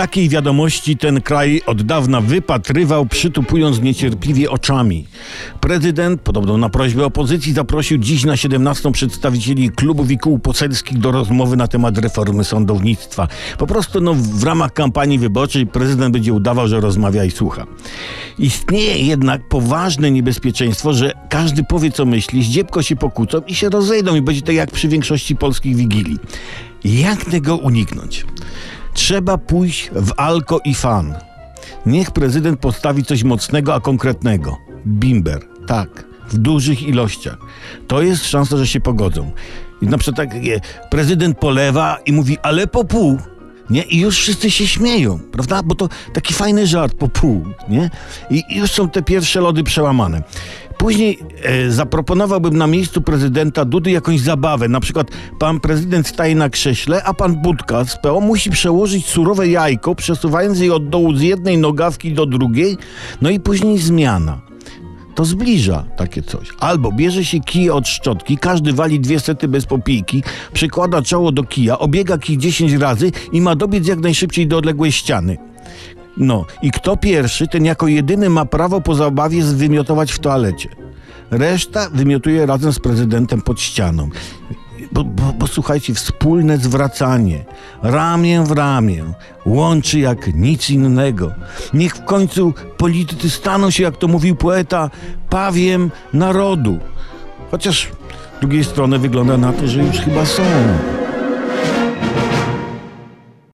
Takiej wiadomości ten kraj od dawna wypatrywał, przytupując niecierpliwie oczami. Prezydent, podobno na prośbę opozycji, zaprosił dziś na 17 przedstawicieli klubów i kół poselskich do rozmowy na temat reformy sądownictwa. Po prostu no, w ramach kampanii wyborczej prezydent będzie udawał, że rozmawia i słucha. Istnieje jednak poważne niebezpieczeństwo, że każdy powie co myśli, zdziebko się pokłócą i się rozejdą i będzie tak jak przy większości polskich wigilii. Jak tego uniknąć? Trzeba pójść w alko i fan. Niech prezydent postawi coś mocnego, a konkretnego. Bimber, tak, w dużych ilościach. To jest szansa, że się pogodzą. I na przykład tak, e, prezydent polewa i mówi, ale po pół. Nie? I już wszyscy się śmieją, prawda? Bo to taki fajny żart po pół, nie? I i już są te pierwsze lody przełamane. Później e, zaproponowałbym na miejscu prezydenta Dudy jakąś zabawę. Na przykład pan prezydent staje na krześle, a pan Budka z PO musi przełożyć surowe jajko, przesuwając je od dołu z jednej nogawki do drugiej, no i później zmiana. To zbliża takie coś. Albo bierze się kij od szczotki, każdy wali dwie sety bez popijki, przykłada czoło do kija, obiega kij 10 razy i ma dobiec jak najszybciej do odległej ściany. No i kto pierwszy, ten jako jedyny ma prawo po zabawie zwymiotować w toalecie. Reszta wymiotuje razem z prezydentem pod ścianą. Bo, bo, bo słuchajcie, wspólne zwracanie, ramię w ramię, łączy jak nic innego. Niech w końcu politycy staną się, jak to mówił poeta, pawiem narodu. Chociaż z drugiej strony wygląda na to, że już chyba są.